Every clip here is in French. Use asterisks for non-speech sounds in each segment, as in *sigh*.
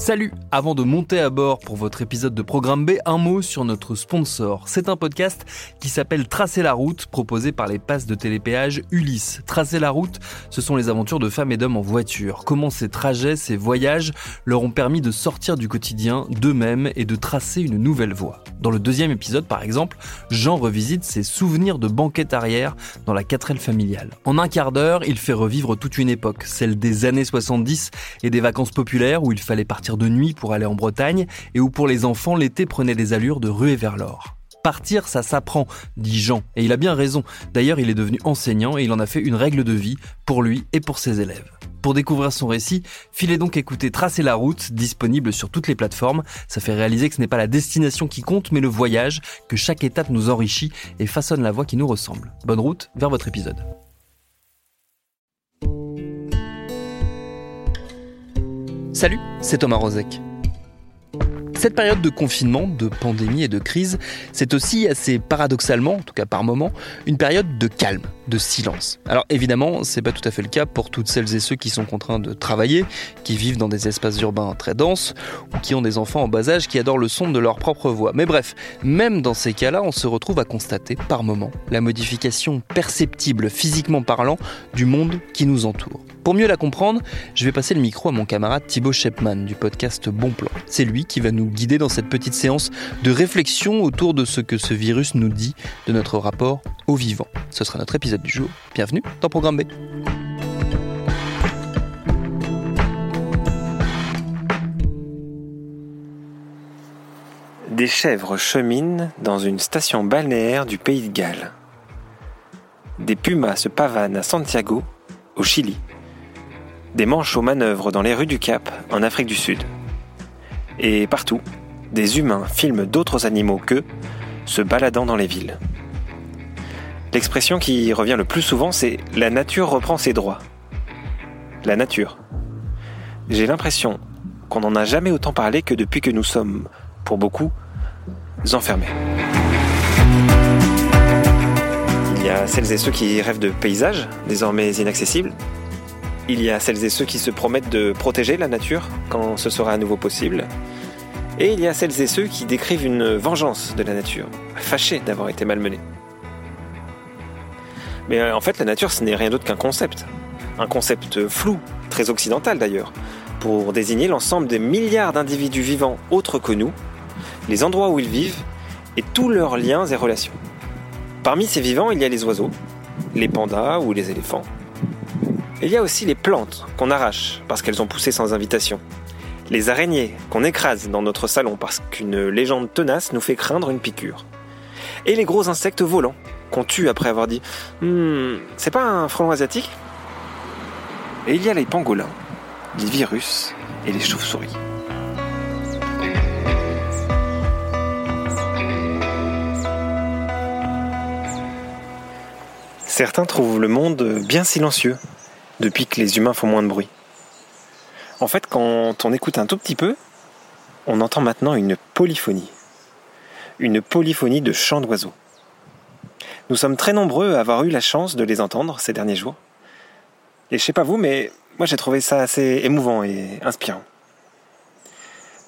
Salut Avant de monter à bord pour votre épisode de Programme B, un mot sur notre sponsor. C'est un podcast qui s'appelle Tracer la route, proposé par les passes de télépéage Ulysse. Tracer la route, ce sont les aventures de femmes et d'hommes en voiture. Comment ces trajets, ces voyages leur ont permis de sortir du quotidien d'eux-mêmes et de tracer une nouvelle voie. Dans le deuxième épisode, par exemple, Jean revisite ses souvenirs de banquette arrière dans la 4L familiale. En un quart d'heure, il fait revivre toute une époque, celle des années 70 et des vacances populaires où il fallait partir de nuit pour aller en Bretagne et où pour les enfants l'été prenait des allures de ruée vers l'or. Partir, ça s'apprend, dit Jean, et il a bien raison. D'ailleurs, il est devenu enseignant et il en a fait une règle de vie pour lui et pour ses élèves. Pour découvrir son récit, filez donc écouter Tracer la route, disponible sur toutes les plateformes. Ça fait réaliser que ce n'est pas la destination qui compte, mais le voyage, que chaque étape nous enrichit et façonne la voie qui nous ressemble. Bonne route vers votre épisode. Salut, c'est Thomas Rozek. Cette période de confinement, de pandémie et de crise, c'est aussi assez paradoxalement, en tout cas par moment, une période de calme, silence. Alors évidemment, c'est pas tout à fait le cas pour toutes celles et ceux qui sont contraints de travailler, qui vivent dans des espaces urbains très denses ou qui ont des enfants en bas âge qui adorent le son de leur propre voix. Mais bref, même dans ces cas-là, on se retrouve à constater par moment la modification perceptible physiquement parlant du monde qui nous entoure. Pour mieux la comprendre, je vais passer le micro à mon camarade Thibaut Shepman du podcast Bon Plan. C'est lui qui va nous guider dans cette petite séance de réflexion autour de ce que ce virus nous dit de notre rapport au vivant. Ce sera notre épisode Bienvenue dans Programme B. Des chèvres cheminent dans une station balnéaire du pays de Galles. Des pumas se pavanent à Santiago, au Chili. Des manchots manœuvrent dans les rues du Cap, en Afrique du Sud. Et partout, des humains filment d'autres animaux qu'eux, se baladant dans les villes. L'expression qui revient le plus souvent, c'est la nature reprend ses droits. La nature. J'ai l'impression qu'on n'en a jamais autant parlé que depuis que nous sommes, pour beaucoup, enfermés. Il y a celles et ceux qui rêvent de paysages, désormais inaccessibles. Il y a celles et ceux qui se promettent de protéger la nature quand ce sera à nouveau possible. Et il y a celles et ceux qui décrivent une vengeance de la nature, fâchés d'avoir été malmenés. Mais euh, en fait, la nature, ce n'est rien d'autre qu'un concept. Un concept flou, très occidental d'ailleurs, pour désigner l'ensemble des milliards d'individus vivants autres que nous, les endroits où ils vivent et tous leurs liens et relations. Parmi ces vivants, il y a les oiseaux, les pandas ou les éléphants. Il y a aussi les plantes qu'on arrache parce qu'elles ont poussé sans invitation. Les araignées qu'on écrase dans notre salon parce qu'une légende tenace nous fait craindre une piqûre. Et les gros insectes volants qu'on tue après avoir dit hmm, c'est pas un frelon asiatique? Et il y a les pangolins, les virus et les chauves-souris. Certains trouvent le monde bien silencieux depuis que les humains font moins de bruit. En fait, quand on écoute un tout petit peu, on entend maintenant une polyphonie. Une polyphonie de chants d'oiseaux. Nous sommes très nombreux à avoir eu la chance de les entendre ces derniers jours. Et je sais pas vous, mais moi j'ai trouvé ça assez émouvant et inspirant.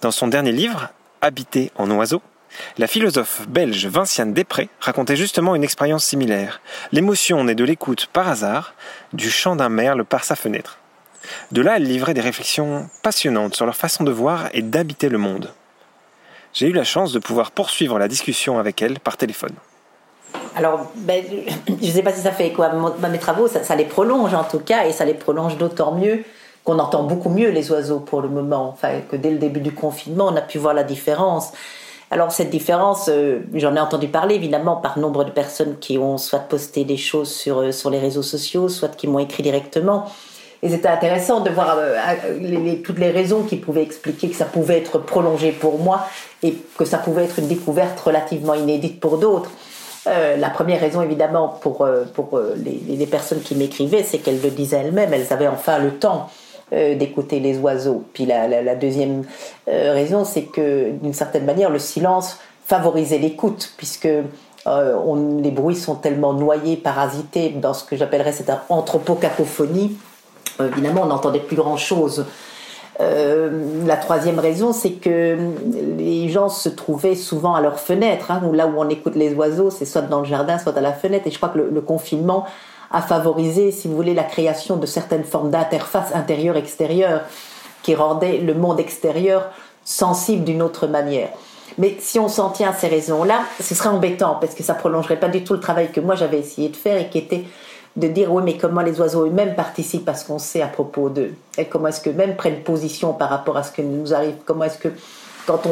Dans son dernier livre, Habiter en oiseaux, la philosophe belge Vinciane Després racontait justement une expérience similaire. L'émotion née de l'écoute par hasard du chant d'un merle par sa fenêtre. De là, elle livrait des réflexions passionnantes sur leur façon de voir et d'habiter le monde. J'ai eu la chance de pouvoir poursuivre la discussion avec elle par téléphone. Alors, ben, je ne sais pas si ça fait quoi à mes travaux, ça, les prolonge en tout cas, et ça les prolonge d'autant mieux qu'on entend beaucoup mieux les oiseaux pour le moment. Enfin, que dès le début du confinement, on a pu voir la différence. Alors cette différence, euh, j'en ai entendu parler évidemment par nombre de personnes qui ont soit posté des choses sur, euh, sur les réseaux sociaux, soit qui m'ont écrit directement. Et c'était intéressant de voir toutes les raisons qui pouvaient expliquer que ça pouvait être prolongé pour moi et que ça pouvait être une découverte relativement inédite pour d'autres. Euh, la première raison, évidemment, pour, euh, pour euh, les, personnes qui m'écrivaient, c'est qu'elles le disaient elles-mêmes, elles avaient enfin le temps d'écouter les oiseaux. Puis la, deuxième raison, c'est que d'une certaine manière, le silence favorisait l'écoute, puisque les bruits sont tellement noyés, parasités dans ce que j'appellerais cette anthropocacophonie. évidemment, on n'entendait plus grand-chose. Euh, la troisième raison, c'est que les gens se trouvaient souvent à leur fenêtre, hein, là où on écoute les oiseaux, c'est soit dans le jardin, soit à la fenêtre. Et je crois que le, confinement a favorisé, si vous voulez, la création de certaines formes d'interface intérieure-extérieure qui rendaient le monde extérieur sensible d'une autre manière. Mais si on s'en tient à ces raisons-là, ce serait embêtant parce que ça prolongerait pas du tout le travail que moi j'avais essayé de faire et qui était de dire oui mais comment les oiseaux eux-mêmes participent à ce qu'on sait à propos d'eux et comment est-ce qu'eux-mêmes prennent position par rapport à ce que nous arrive comment est-ce que quand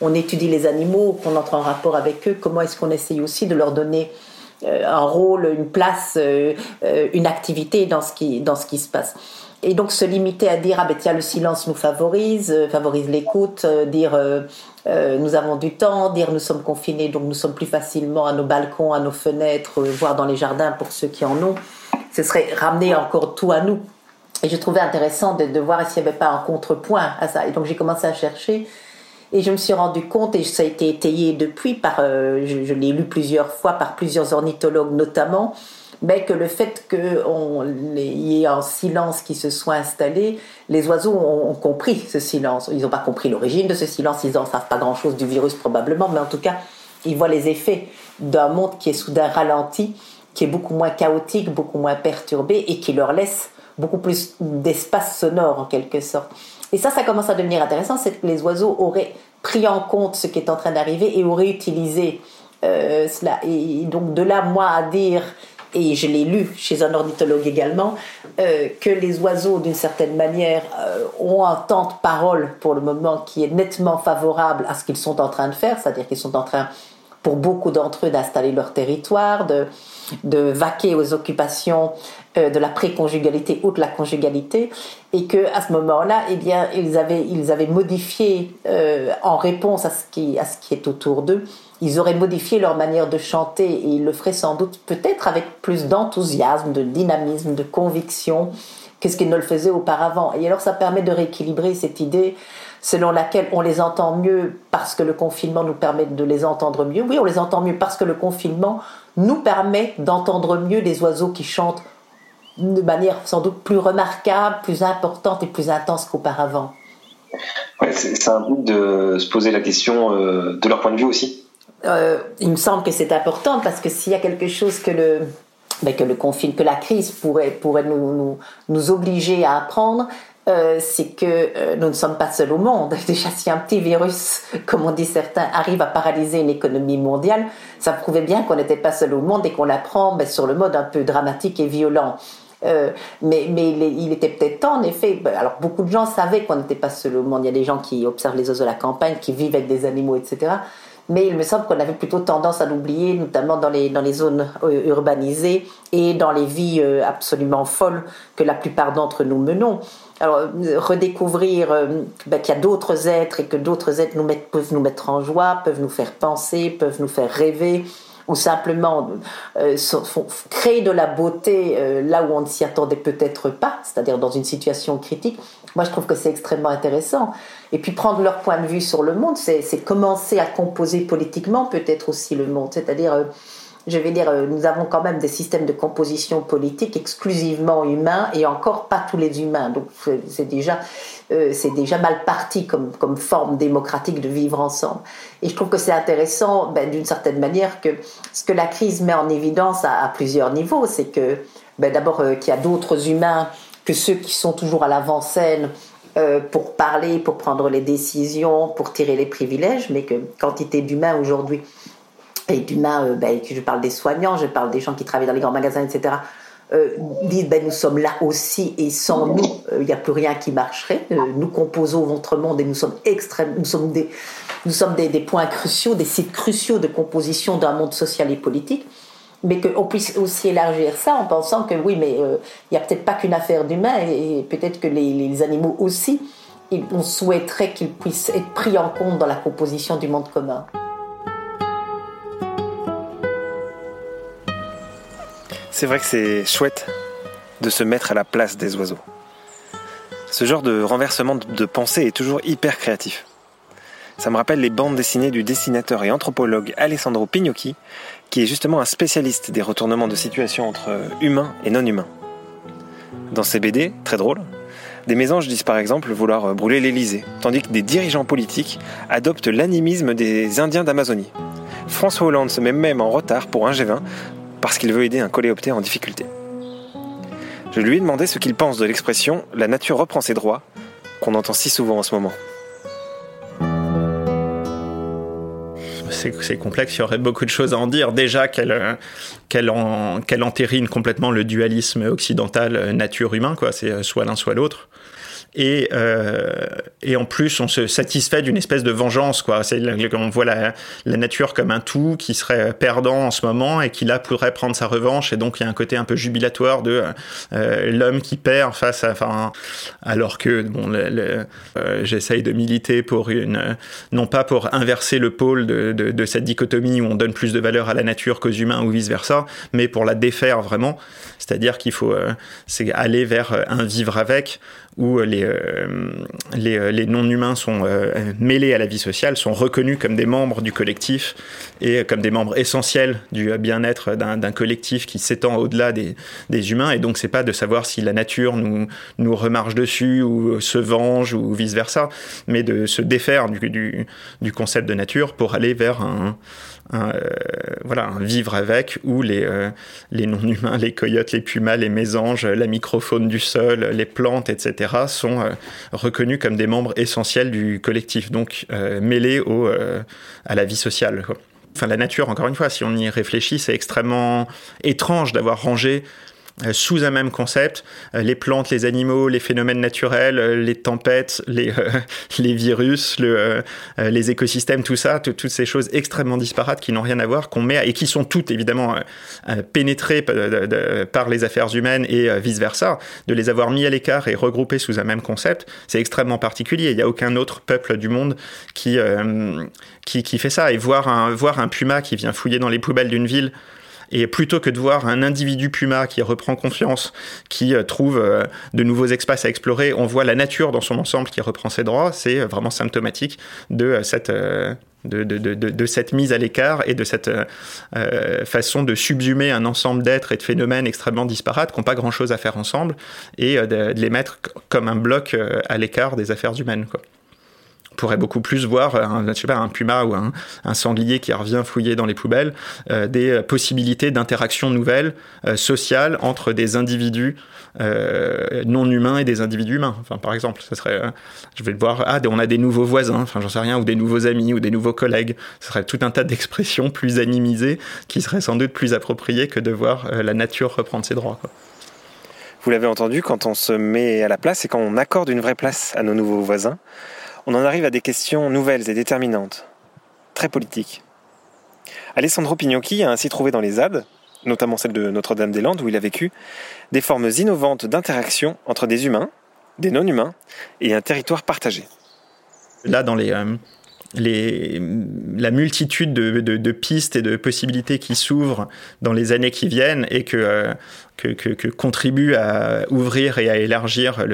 on, étudie les animaux qu'on entre en rapport avec eux comment est-ce qu'on essaye aussi de leur donner un rôle une place euh, euh, une activité dans ce qui dans ce qui se passe et donc se limiter à dire ah ben tiens le silence nous favorise favorise l'écoute dire euh, nous avons du temps, dire nous sommes confinés, donc nous sommes plus facilement à nos balcons, à nos fenêtres, euh, voire dans les jardins pour ceux qui en ont. Ce serait ramener encore tout à nous. Et je trouvais intéressant de, voir s'il n'y avait pas un contrepoint à ça. Et donc j'ai commencé à chercher. Et je me suis rendu compte, et ça a été étayé depuis, par, euh, je l'ai lu plusieurs fois par plusieurs ornithologues notamment, mais que le fait qu'il y ait un silence qui se soit installé, les oiseaux ont, compris ce silence. Ils n'ont pas compris l'origine de ce silence, ils n'en savent pas grand-chose du virus probablement, mais en tout cas, ils voient les effets d'un monde qui est soudain ralenti, qui est beaucoup moins chaotique, beaucoup moins perturbé et qui leur laisse beaucoup plus d'espace sonore en quelque sorte. Et ça, ça commence à devenir intéressant, c'est que les oiseaux auraient pris en compte ce qui est en train d'arriver et auraient utilisé euh, cela. Et donc de là, moi, à dire et je l'ai lu chez un ornithologue également, euh, que les oiseaux, d'une certaine manière, euh, ont un temps de parole pour le moment qui est nettement favorable à ce qu'ils sont en train de faire, c'est-à-dire qu'ils sont en train, pour beaucoup d'entre eux, d'installer leur territoire, de, de vaquer aux occupations euh, de la préconjugalité ou de la conjugalité, et que à ce moment-là, eh bien, ils avaient, ils avaient modifié en réponse à ce qui, à ce qui est autour d'eux ils auraient modifié leur manière de chanter et ils le feraient sans doute peut-être avec plus d'enthousiasme, de dynamisme, de conviction que ce qu'ils ne le faisaient auparavant. Et alors ça permet de rééquilibrer cette idée selon laquelle on les entend mieux parce que le confinement nous permet de les entendre mieux. Oui, on les entend mieux parce que le confinement nous permet d'entendre mieux les oiseaux qui chantent de manière sans doute plus remarquable, plus importante et plus intense qu'auparavant. Ouais, c'est un but de se poser la question euh, de leur point de vue aussi. Euh, il me semble que c'est important parce que s'il y a quelque chose que le, ben, que le confine, que la crise pourrait, pourrait nous, nous, nous obliger à apprendre, euh, c'est que euh, nous ne sommes pas seuls au monde. *laughs* Déjà, si un petit virus, comme on dit certains, arrive à paralyser une économie mondiale, ça prouvait bien qu'on n'était pas seul au monde et qu'on l'apprend ben, sur le mode un peu dramatique et violent. Euh, mais, mais il, était peut-être temps, en effet. Ben, alors, beaucoup de gens savaient qu'on n'était pas seul au monde. Il y a des gens qui observent les oiseaux de la campagne, qui vivent avec des animaux, etc mais il me semble qu'on avait plutôt tendance à l'oublier, notamment dans les, dans les zones euh, urbanisées et dans les vies euh, absolument folles que la plupart d'entre nous menons. Alors, euh, redécouvrir ben, qu'il y a d'autres êtres et que d'autres êtres peuvent nous mettre en joie, peuvent nous faire penser, peuvent nous faire rêver, ou simplement créer de la beauté là où on ne s'y attendait peut-être pas, c'est-à-dire dans une situation critique. Moi, je trouve que c'est extrêmement intéressant. Et puis prendre leur point de vue sur le monde, c'est commencer à composer politiquement peut-être aussi le monde. C'est-à-dire, euh, je vais dire, euh, nous avons quand même des systèmes de composition politique exclusivement humains et encore pas tous les humains. Donc c'est déjà, euh, c'est déjà mal parti comme, comme forme démocratique de vivre ensemble. Et je trouve que c'est intéressant, ben, d'une certaine manière, que ce que la crise met en évidence à, plusieurs niveaux, c'est que ben, d'abord qu'il y a d'autres humains que ceux qui sont toujours à l'avant-scène euh, pour parler, pour prendre les décisions, pour tirer les privilèges, mais que quantité d'humains aujourd'hui, et d'humains, euh, ben, je parle des soignants, je parle des gens qui travaillent dans les grands magasins, etc., euh, disent ben, nous sommes là aussi et sans nous, il n'y a plus rien qui marcherait. nous composons votre monde et nous sommes nous sommes des, points cruciaux, des sites cruciaux de composition d'un monde social et politique. mais qu'on puisse aussi élargir ça en pensant que oui, mais il n'y a peut-être pas qu'une affaire d'humain et, peut-être que les, les, animaux aussi, on souhaiterait qu'ils puissent être pris en compte dans la composition du monde commun. C'est vrai que c'est chouette de se mettre à la place des oiseaux. Ce genre de renversement de pensée est toujours hyper créatif. Ça me rappelle les bandes dessinées du dessinateur et anthropologue Alessandro Pignocchi, qui est justement un spécialiste des retournements de situation entre humains et non humains. Dans ses BD, très drôle, des mésanges disent par exemple vouloir brûler l'Elysée, tandis que des dirigeants politiques adoptent l'animisme des Indiens d'Amazonie. François Hollande se met même en retard pour un G20 parce qu'il veut aider un coléoptère en difficulté. Je lui ai demandé ce qu'il pense de l'expression La nature reprend ses droits, qu'on entend si souvent en ce moment. c'est complexe, il y aurait beaucoup de choses à en dire. Déjà qu'elle qu'elle entérine complètement le dualisme occidental euh, nature-humain, quoi. C'est euh, soit l'un soit l'autre. Et, euh, et en plus, on se satisfait d'une espèce de vengeance, quoi. C'est on voit la, la, nature comme un tout qui serait perdant en ce moment et qui là pourrait prendre sa revanche. Et donc il y a un côté un peu jubilatoire de euh, l'homme qui perd face à, enfin, alors que bon, euh, j'essaye de militer pour une, non pas pour inverser le pôle de, de, de cette dichotomie où on donne plus de valeur à la nature qu'aux humains ou vice versa, mais pour la défaire vraiment. C'est-à-dire qu'il faut euh, c'est aller vers un vivre avec où les, euh, les, les non-humains sont mêlés à la vie sociale, sont reconnus comme des membres du collectif et comme des membres essentiels du bien-être d'un collectif qui s'étend au-delà des, des, humains. Et donc, c'est pas de savoir si la nature nous, nous remarche dessus ou se venge ou vice-versa, mais de se défaire du, du, du concept de nature pour aller vers un un, euh, voilà, un vivre avec où les, euh, les non-humains, les coyotes, les pumas, les mésanges, la microfaune du sol, les plantes, etc., sont euh, reconnus comme des membres essentiels du collectif, donc mêlés au, à la vie sociale. Enfin, la nature, encore une fois, si on y réfléchit, c'est extrêmement étrange d'avoir rangé sous un même concept, euh, les plantes, les animaux, les phénomènes naturels, euh, les tempêtes, les, *laughs* les virus, le, les écosystèmes, tout ça, toutes ces choses extrêmement disparates qui n'ont rien à voir, qu'on met et qui sont toutes évidemment pénétrées par les affaires humaines et vice-versa, de les avoir mis à l'écart et regroupés sous un même concept, c'est extrêmement particulier. Il n'y a aucun autre peuple du monde qui, qui, qui fait ça. Et voir un, voir un puma qui vient fouiller dans les poubelles d'une ville et plutôt que de voir un individu puma qui reprend confiance, qui euh, trouve euh, de nouveaux espaces à explorer, on voit la nature dans son ensemble qui reprend ses droits. C'est euh, vraiment symptomatique de cette de, de, de, cette mise à l'écart et de cette façon de subsumer un ensemble d'êtres et de phénomènes extrêmement disparates qui n'ont pas grand-chose à faire ensemble et de, les mettre comme un bloc à l'écart des affaires humaines. Pourrait beaucoup plus voir un, je sais pas, un puma ou un, un, sanglier qui revient fouiller dans les poubelles, euh, des possibilités d'interaction nouvelles, euh, sociales, entre des individus euh, non humains et des individus humains. Enfin, par exemple, ça serait, je vais le voir, ah, on a des nouveaux voisins, enfin, j'en sais rien, ou des nouveaux amis, ou des nouveaux collègues. Ce serait tout un tas d'expressions plus animisées qui seraient sans doute plus appropriées que de voir la nature reprendre ses droits. Quoi. Vous l'avez entendu, quand on se met à la place et quand on accorde une vraie place à nos nouveaux voisins, on en arrive à des questions nouvelles et déterminantes, très politiques. Alessandro Pignocchi a ainsi trouvé dans les ZAD, notamment celle de Notre-Dame-des-Landes où il a vécu, des formes innovantes d'interaction entre des humains, des non-humains et un territoire partagé. Là, dans euh, la multitude de, pistes et de possibilités qui s'ouvrent dans les années qui viennent et que, euh, que, contribue à ouvrir et à élargir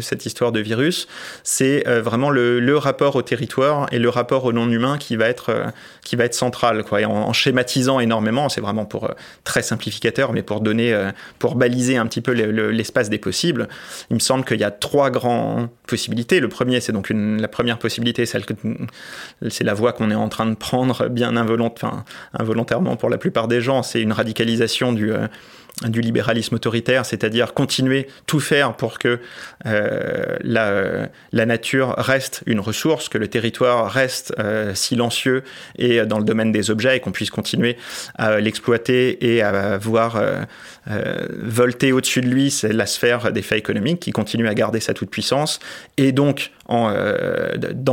cette histoire de virus, c'est euh, vraiment le, rapport au territoire et le rapport au non-humain qui va être, euh, qui va être central. En, schématisant énormément, c'est vraiment pour très simplificateur, mais pour donner, pour baliser un petit peu l'espace des possibles, il me semble qu'il y a trois grandes possibilités. Le premier, c'est donc la première possibilité, c'est la voie qu'on est en train de prendre bien involontairement pour la plupart des gens. C'est une radicalisation du, euh, du libéralisme autoritaire, c'est-à-dire continuer tout faire pour que euh, la, nature reste une ressource, que le territoire reste euh, silencieux et dans le domaine des objets et qu'on puisse continuer à l'exploiter et à voir euh, volter au-dessus de lui, c'est la sphère des faits économiques qui continue à garder sa toute-puissance. Et donc en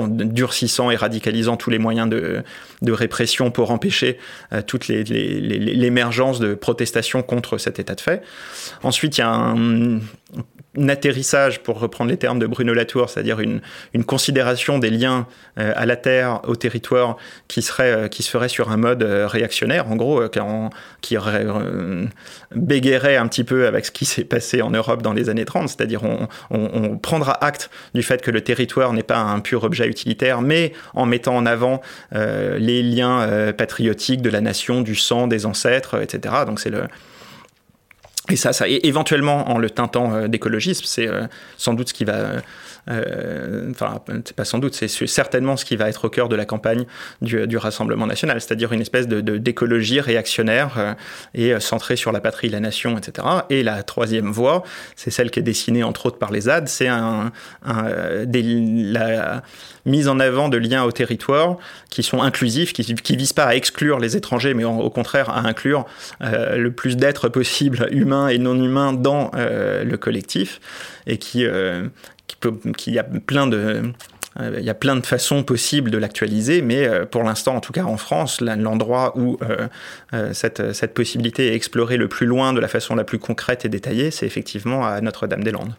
durcissant et radicalisant tous les moyens de, répression pour empêcher toute l'émergence de protestations contre cet état de fait. Ensuite, il y a un atterrissage, pour reprendre les termes de Bruno Latour, c'est-à-dire une, une, considération des liens euh, à la terre, au territoire, qui, serait, euh, qui se sur un mode euh, réactionnaire, en gros, qui, qui bégayerait un petit peu avec ce qui s'est passé en Europe dans les années 30, c'est-à-dire on, prendra acte du fait que le territoire n'est pas un pur objet utilitaire, mais en mettant en avant les liens patriotiques de la nation, du sang, des ancêtres, etc. Donc c'est le et ça, ça, éventuellement, en le teintant euh, d'écologisme, c'est euh, sans doute ce qui va euh, enfin, c'est pas sans doute, c'est certainement ce qui va être au cœur de la campagne du, Rassemblement national, c'est-à-dire une espèce d'écologie réactionnaire euh, et euh, centrée sur la patrie, la nation, etc. Et la troisième voie, c'est celle qui est dessinée entre autres par les ZAD, c'est la mise en avant de liens au territoire qui sont inclusifs, qui ne visent pas à exclure les étrangers, mais au contraire à inclure le plus d'êtres possible, humains et non humains, dans le collectif, et qui, qu'il y a plein de euh, il y a plein de façons possibles de l'actualiser, mais euh, pour l'instant, en tout cas en France, l'endroit où euh, cette, cette, possibilité est explorée le plus loin de la façon la plus concrète et détaillée, c'est effectivement à Notre-Dame-des-Landes.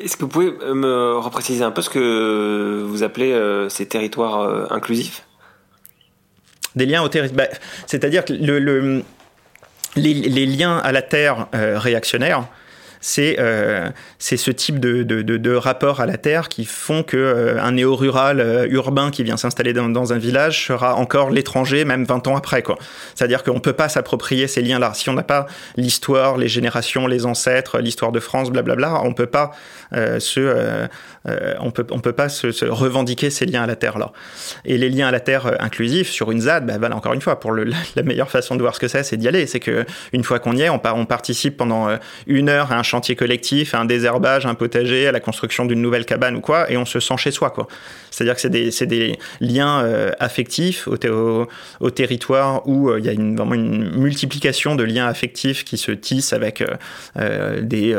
Est-ce que vous pouvez me repréciser un peu ce que vous appelez ces territoires inclusifs? Des liens au territoire. Bah, c'est-à-dire que le, les, les, liens à la terre réactionnaires, c'est euh, ce type de, de, de, rapport à la terre qui font que euh, un néo-rural euh, urbain qui vient s'installer dans, un village sera encore l'étranger même 20 ans après. C'est-à-dire qu'on peut pas s'approprier ces liens-là si on n'a pas l'histoire, les générations, les ancêtres, l'histoire de France, blablabla, on peut pas se on peut on peut pas revendiquer ces liens à la terre là. Et les liens à la terre inclusifs sur une ZAD, bah, voilà, encore une fois pour la meilleure façon de voir ce que c'est, c'est d'y aller. C'est que une fois qu'on y est, on, on participe pendant une heure à un chantier collectif, un désherbage, un potager, à la construction d'une nouvelle cabane ou quoi, et on se sent chez soi, quoi. C'est-à-dire que c'est des, liens euh, affectifs au, territoire où euh, il y a une, vraiment une multiplication de liens affectifs qui se tissent avec euh, des,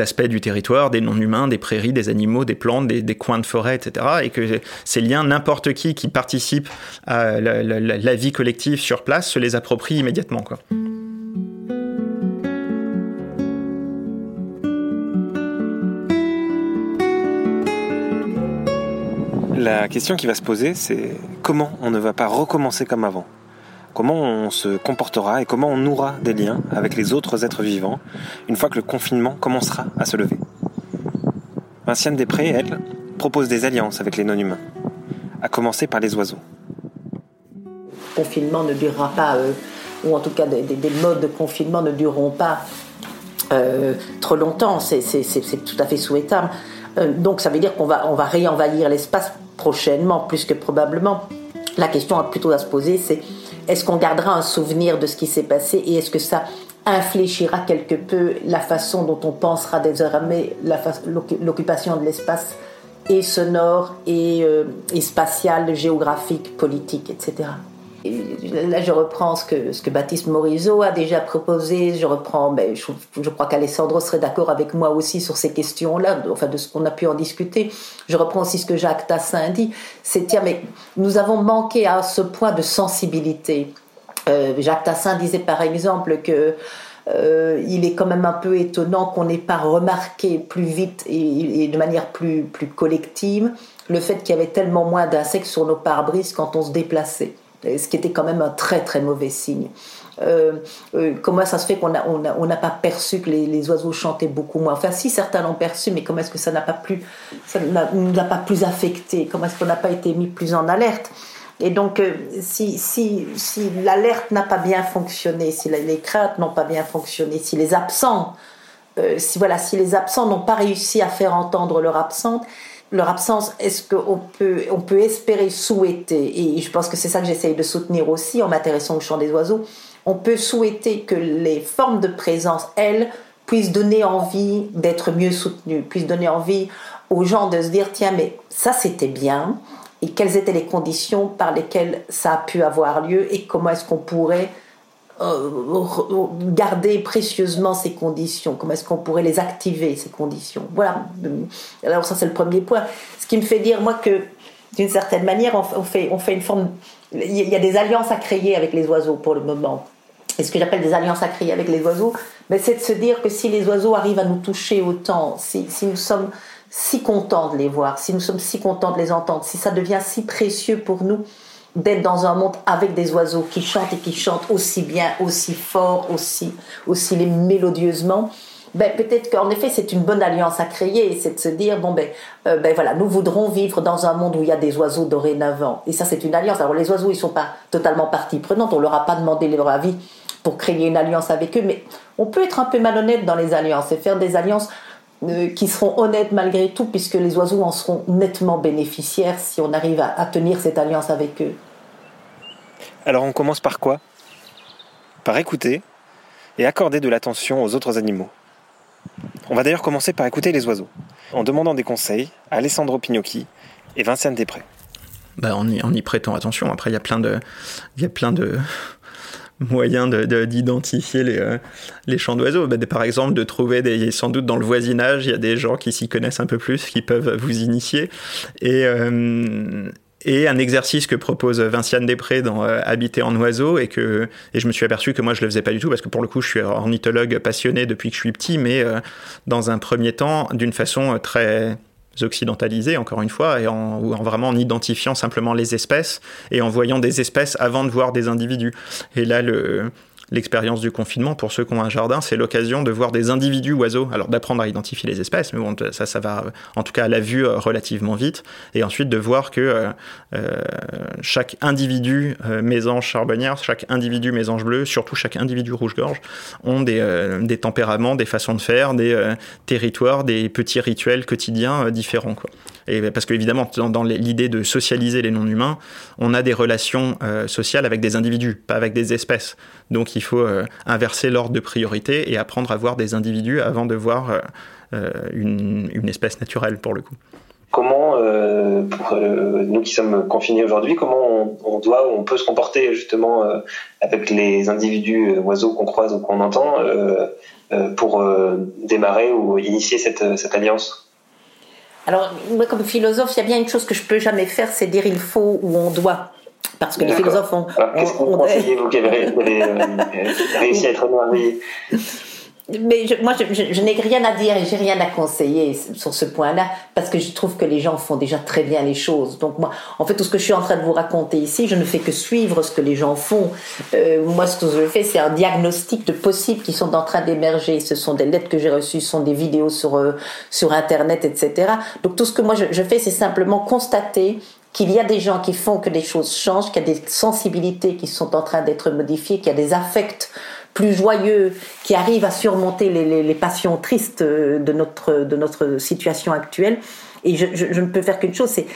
aspects du territoire, des non-humains, des prairies, des animaux, des plantes, des, coins de forêt, etc. Et que ces liens, n'importe qui qui participe à la, la, vie collective sur place se les approprie immédiatement, quoi. La question qui va se poser, c'est comment on ne va pas recommencer comme avant? Comment on se comportera et comment on nourra des liens avec les autres êtres vivants une fois que le confinement commencera à se lever? Vinciane Després, elle, propose des alliances avec les non-humains, à commencer par les oiseaux. Le confinement ne durera pas, euh, ou en tout cas des, modes de confinement ne dureront pas euh, trop longtemps, c'est tout à fait souhaitable. Euh, donc ça veut dire qu'on va, on va réenvahir l'espace prochainement, plus que probablement. La question plutôt à se poser, c'est est-ce qu'on gardera un souvenir de ce qui s'est passé et est-ce que ça infléchira quelque peu la façon dont on pensera désormais l'occupation de l'espace et sonore et, euh, et spatial, géographique, politique, etc là, je reprends ce que, Baptiste Morisot a déjà proposé. Je reprends, ben, je, crois qu'Alessandro serait d'accord avec moi aussi sur ces questions-là, enfin de ce qu'on a pu en discuter. Je reprends aussi ce que Jacques Tassin dit. C'est tiens, mais nous avons manqué à ce point de sensibilité. Euh, Jacques Tassin disait par exemple que euh, il est quand même un peu étonnant qu'on n'ait pas remarqué plus vite et, et, de manière plus, plus collective le fait qu'il y avait tellement moins d'insectes sur nos pare-brises quand on se déplaçait ce qui était quand même un très très mauvais signe. Euh, euh, comment ça se fait qu'on n'a on on pas perçu que les, oiseaux chantaient beaucoup moins? Enfin, si certains l'ont perçu, mais comment est-ce que ça n'a pas plus, ça nous a pas plus affecté? Comment est-ce qu'on n'a pas été mis plus en alerte? Et donc, euh, si, si, si l'alerte n'a pas bien fonctionné, si les craintes n'ont pas bien fonctionné, si les absents, si voilà, si les absents n'ont pas réussi à faire entendre leur absence, leur absence, est-ce qu'on peut, on peut espérer, souhaiter, et je pense que c'est ça que j'essaye de soutenir aussi en m'intéressant au chant des oiseaux, on peut souhaiter que les formes de présence, elles, puissent donner envie d'être mieux soutenues, puissent donner envie aux gens de se dire, tiens, mais ça c'était bien, et quelles étaient les conditions par lesquelles ça a pu avoir lieu, et comment est-ce qu'on pourrait garder précieusement ces conditions Comment est-ce qu'on pourrait les activer, ces conditions? Voilà. Alors ça, c'est le premier point. Ce qui me fait dire, moi, que d'une certaine manière, on fait, on fait une forme... Il y a des alliances à créer avec les oiseaux pour le moment. Et ce que j'appelle des alliances à créer avec les oiseaux, mais c'est de se dire que si les oiseaux arrivent à nous toucher autant, si, si nous sommes si contents de les voir, si nous sommes si contents de les entendre, si ça devient si précieux pour nous d'être dans un monde avec des oiseaux qui chantent et qui chantent aussi bien, aussi fort, aussi, aussi mélodieusement, ben, peut-être qu'en effet c'est une bonne alliance à créer, c'est de se dire bon ben, euh, ben voilà, nous voudrons vivre dans un monde où il y a des oiseaux dorénavant. Et ça c'est une alliance. Alors les oiseaux ils sont pas totalement partie prenante, on leur a pas demandé leur avis pour créer une alliance avec eux, mais on peut être un peu malhonnête dans les alliances et faire des alliances euh, qui seront honnêtes malgré tout, puisque les oiseaux en seront nettement bénéficiaires si on arrive à, tenir cette alliance avec eux. Alors on commence par quoi? Par écouter et accorder de l'attention aux autres animaux. On va d'ailleurs commencer par écouter les oiseaux, en demandant des conseils à Alessandro Pignocchi et Vincent Després. Bah, en, y, prêtant attention. Après, il y a plein de, il y a plein de, *laughs* moyen d'identifier les, euh, chants d'oiseaux. Bah, par exemple, de trouver des, sans doute dans le voisinage, il y a des gens qui s'y connaissent un peu plus, qui peuvent vous initier. Et, euh, et un exercice que propose Vinciane Després dans euh, Habiter en oiseau et que et je me suis aperçu que moi je le faisais pas du tout parce que pour le coup je suis ornithologue passionné depuis que je suis petit mais dans un premier temps d'une façon très occidentalisés, encore une fois, et en, vraiment en identifiant simplement les espèces et en voyant des espèces avant de voir des individus. Et là, le, l'expérience du confinement, pour ceux qui ont un jardin, c'est l'occasion de voir des individus oiseaux. Alors d'apprendre à identifier les espèces, mais bon, ça, ça va en tout cas à la vue euh, relativement vite. Et ensuite de voir que euh, euh, chaque individu mésange charbonnière, chaque individu mésange bleu, surtout chaque individu rouge-gorge, ont des, des, tempéraments, des façons de faire, des territoires, des petits rituels quotidiens différents. Quoi. Et parce qu'évidemment, dans, dans l'idée de socialiser les non-humains, on a des relations sociales avec des individus, pas avec des espèces. Donc il faut euh, inverser l'ordre de priorité et apprendre à voir des individus avant de voir euh, euh, une, espèce naturelle pour le coup. Comment, pour nous qui sommes confinés aujourd'hui, comment on, doit ou on peut se comporter justement avec les individus oiseaux qu'on croise ou qu'on entend pour démarrer ou initier cette, cette alliance? Alors, moi, comme philosophe, il y a bien une chose que je peux jamais faire, c'est dire il faut ou on doit. Parce que les philosophes ont. Qu'est-ce que vous conseillez, vous qui avez, réussi à être noyé mais moi, je, n'ai rien à dire et j'ai rien à conseiller sur ce point-là parce que je trouve que les gens font déjà très bien les choses. Donc moi, en fait, tout ce que je suis en train de vous raconter ici, je ne fais que suivre ce que les gens font. Euh, moi, ce que je fais, c'est un diagnostic de possibles qui sont en train d'émerger. Ce sont des lettres que j'ai reçues, ce sont des vidéos sur euh, sur Internet, etc. Donc tout ce que moi je, je fais, c'est simplement constater qu'il y a des gens qui font que les choses changent, qu'il y a des sensibilités qui sont en train d'être modifiées, qu'il y a des affects plus joyeux qui arrivent à surmonter les, passions tristes de notre, de notre situation actuelle. Et je, je, ne peux faire qu'une chose, c'est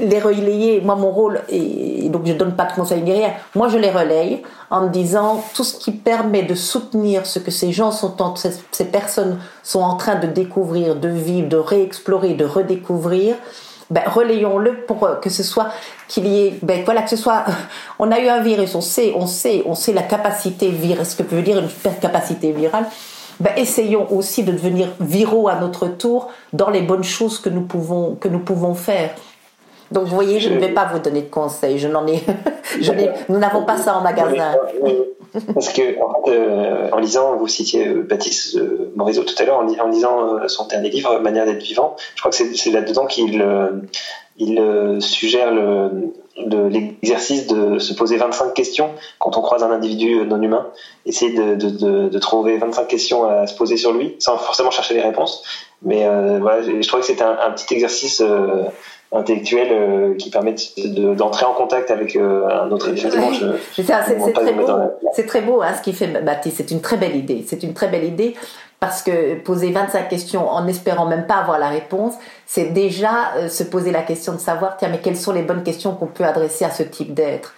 les relayer. Moi, mon rôle, et donc je ne donne pas de conseils rien, moi je les relaye en me disant tout ce qui permet de soutenir ce que ces gens sont en, ces personnes sont en train de découvrir, de vivre, de réexplorer, de redécouvrir ben, relayons-le pour euh, que ce soit qu'il y ait, ben, voilà, que ce soit, *laughs* on a eu un virus, on sait, on sait, on sait la capacité virale, ce que veut dire une capacité virale. Ben, essayons aussi de devenir viraux à notre tour dans les bonnes choses que nous pouvons, que nous pouvons faire. Donc vous voyez, je ne vais pas vous donner de conseils. Je n'en ai, *laughs* je nous n'avons pas ça en magasin. Parce que en, euh, en lisant, vous citiez euh, Baptiste euh, Morisot tout à l'heure, en, en, lisant son dernier livre, Manière d'être vivant, je crois que c'est là-dedans qu'il il suggère l'exercice de se poser 25 questions quand on croise un individu non humain, essayer de, de, de, trouver 25 questions à se poser sur lui, sans forcément chercher les réponses. Mais voilà, je trouvais que c'était un, un, petit exercice intellectuel euh, qui permettent d'entrer en contact avec euh, un autre C'est très beau, c'est très beau hein, ce qu'il fait Baptiste, c'est une très belle idée, c'est une très belle idée parce que poser 25 questions en espérant même pas avoir la réponse, c'est déjà euh, se poser la question de savoir, tiens, mais quelles sont les bonnes questions qu'on peut adresser à ce type d'être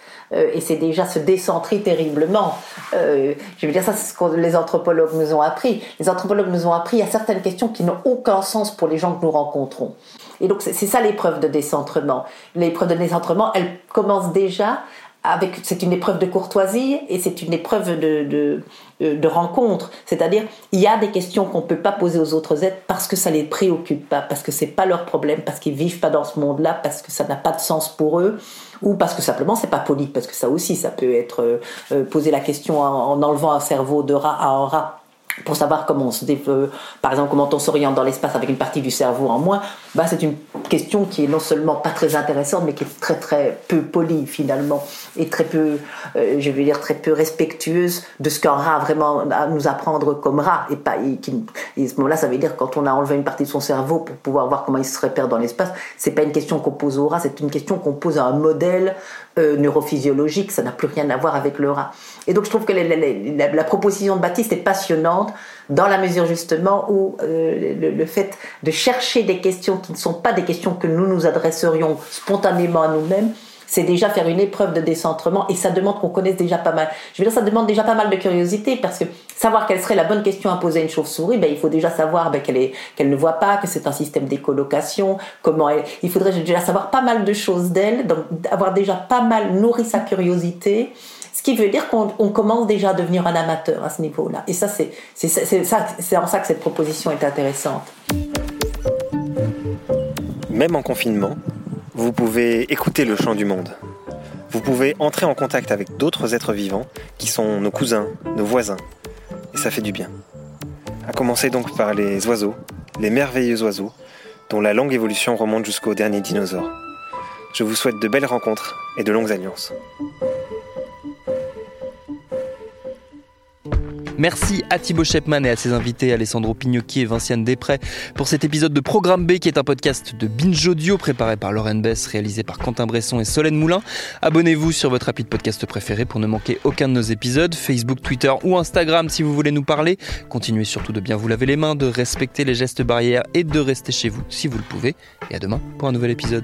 et c'est déjà se décentrer terriblement. je veux dire, ça, c'est ce que les anthropologues nous ont appris. Les anthropologues nous ont appris à certaines questions qui n'ont aucun sens pour les gens que nous rencontrons. Et donc c'est ça l'épreuve de décentrement. L'épreuve de décentrement, elle commence déjà avec, c'est une épreuve de courtoisie et c'est une épreuve de, de rencontre. C'est-à-dire, il y a des questions qu'on ne peut pas poser aux autres êtres parce que ça les préoccupe pas, parce que c'est pas leur problème, parce qu'ils vivent pas dans ce monde-là, parce que ça n'a pas de sens pour eux, ou parce que simplement c'est pas poli, parce que ça aussi, ça peut être euh, euh, poser la question en, en enlevant un cerveau de rat à un rat pour savoir comment on se développe, par exemple comment on s'oriente dans l'espace avec une partie du cerveau en moins, bah, c'est une question qui est non seulement pas très intéressante, mais qui est très très peu polie finalement, et très peu, euh, je vais dire très peu respectueuse de ce qu'un rat vraiment à nous apprendre comme rat. Et, pas, et, qui, et à ce moment-là, ça veut dire quand on a enlevé une partie de son cerveau pour pouvoir voir comment il se répère dans l'espace, c'est pas une question qu'on pose au rat, c'est une question qu'on pose à un modèle euh, neurophysiologique, ça n'a plus rien à voir avec le rat. Et donc je trouve que la, proposition de Baptiste est passionnante dans la mesure justement où euh, le, fait de chercher des questions qui ne sont pas des questions que nous nous adresserions spontanément à nous-mêmes, c'est déjà faire une épreuve de décentrement et ça demande qu'on connaisse déjà pas mal. Je veux dire, ça demande déjà pas mal de curiosité parce que savoir quelle serait la bonne question à poser à une chauve-souris, ben, il faut déjà savoir ben, qu'elle ne voit pas, que c'est un système d'écolocation, comment elle, il faudrait déjà savoir pas mal de choses d'elle, donc avoir déjà pas mal nourri sa curiosité. Ce qui veut dire qu'on commence déjà à devenir un amateur à ce niveau-là. Et ça, c'est, en ça que cette proposition est intéressante. Même en confinement, vous pouvez écouter le chant du monde. Vous pouvez entrer en contact avec d'autres êtres vivants qui sont nos cousins, nos voisins. Et ça fait du bien. À commencer donc par les oiseaux, les merveilleux oiseaux, dont la longue évolution remonte jusqu'au dernier dinosaure. Je vous souhaite de belles rencontres et de longues alliances. Merci à Thibaut Shepman et à ses invités Alessandro Pignocchi et Vinciane Després pour cet épisode de Programme B qui est un podcast de Binge Audio préparé par Lauren Bess, réalisé par Quentin Bresson et Solène Moulin. Abonnez-vous sur votre appli de podcast préféré pour ne manquer aucun de nos épisodes, Facebook, Twitter ou Instagram si vous voulez nous parler. Continuez surtout de bien vous laver les mains, de respecter les gestes barrières et de rester chez vous si vous le pouvez. Et à demain pour un nouvel épisode.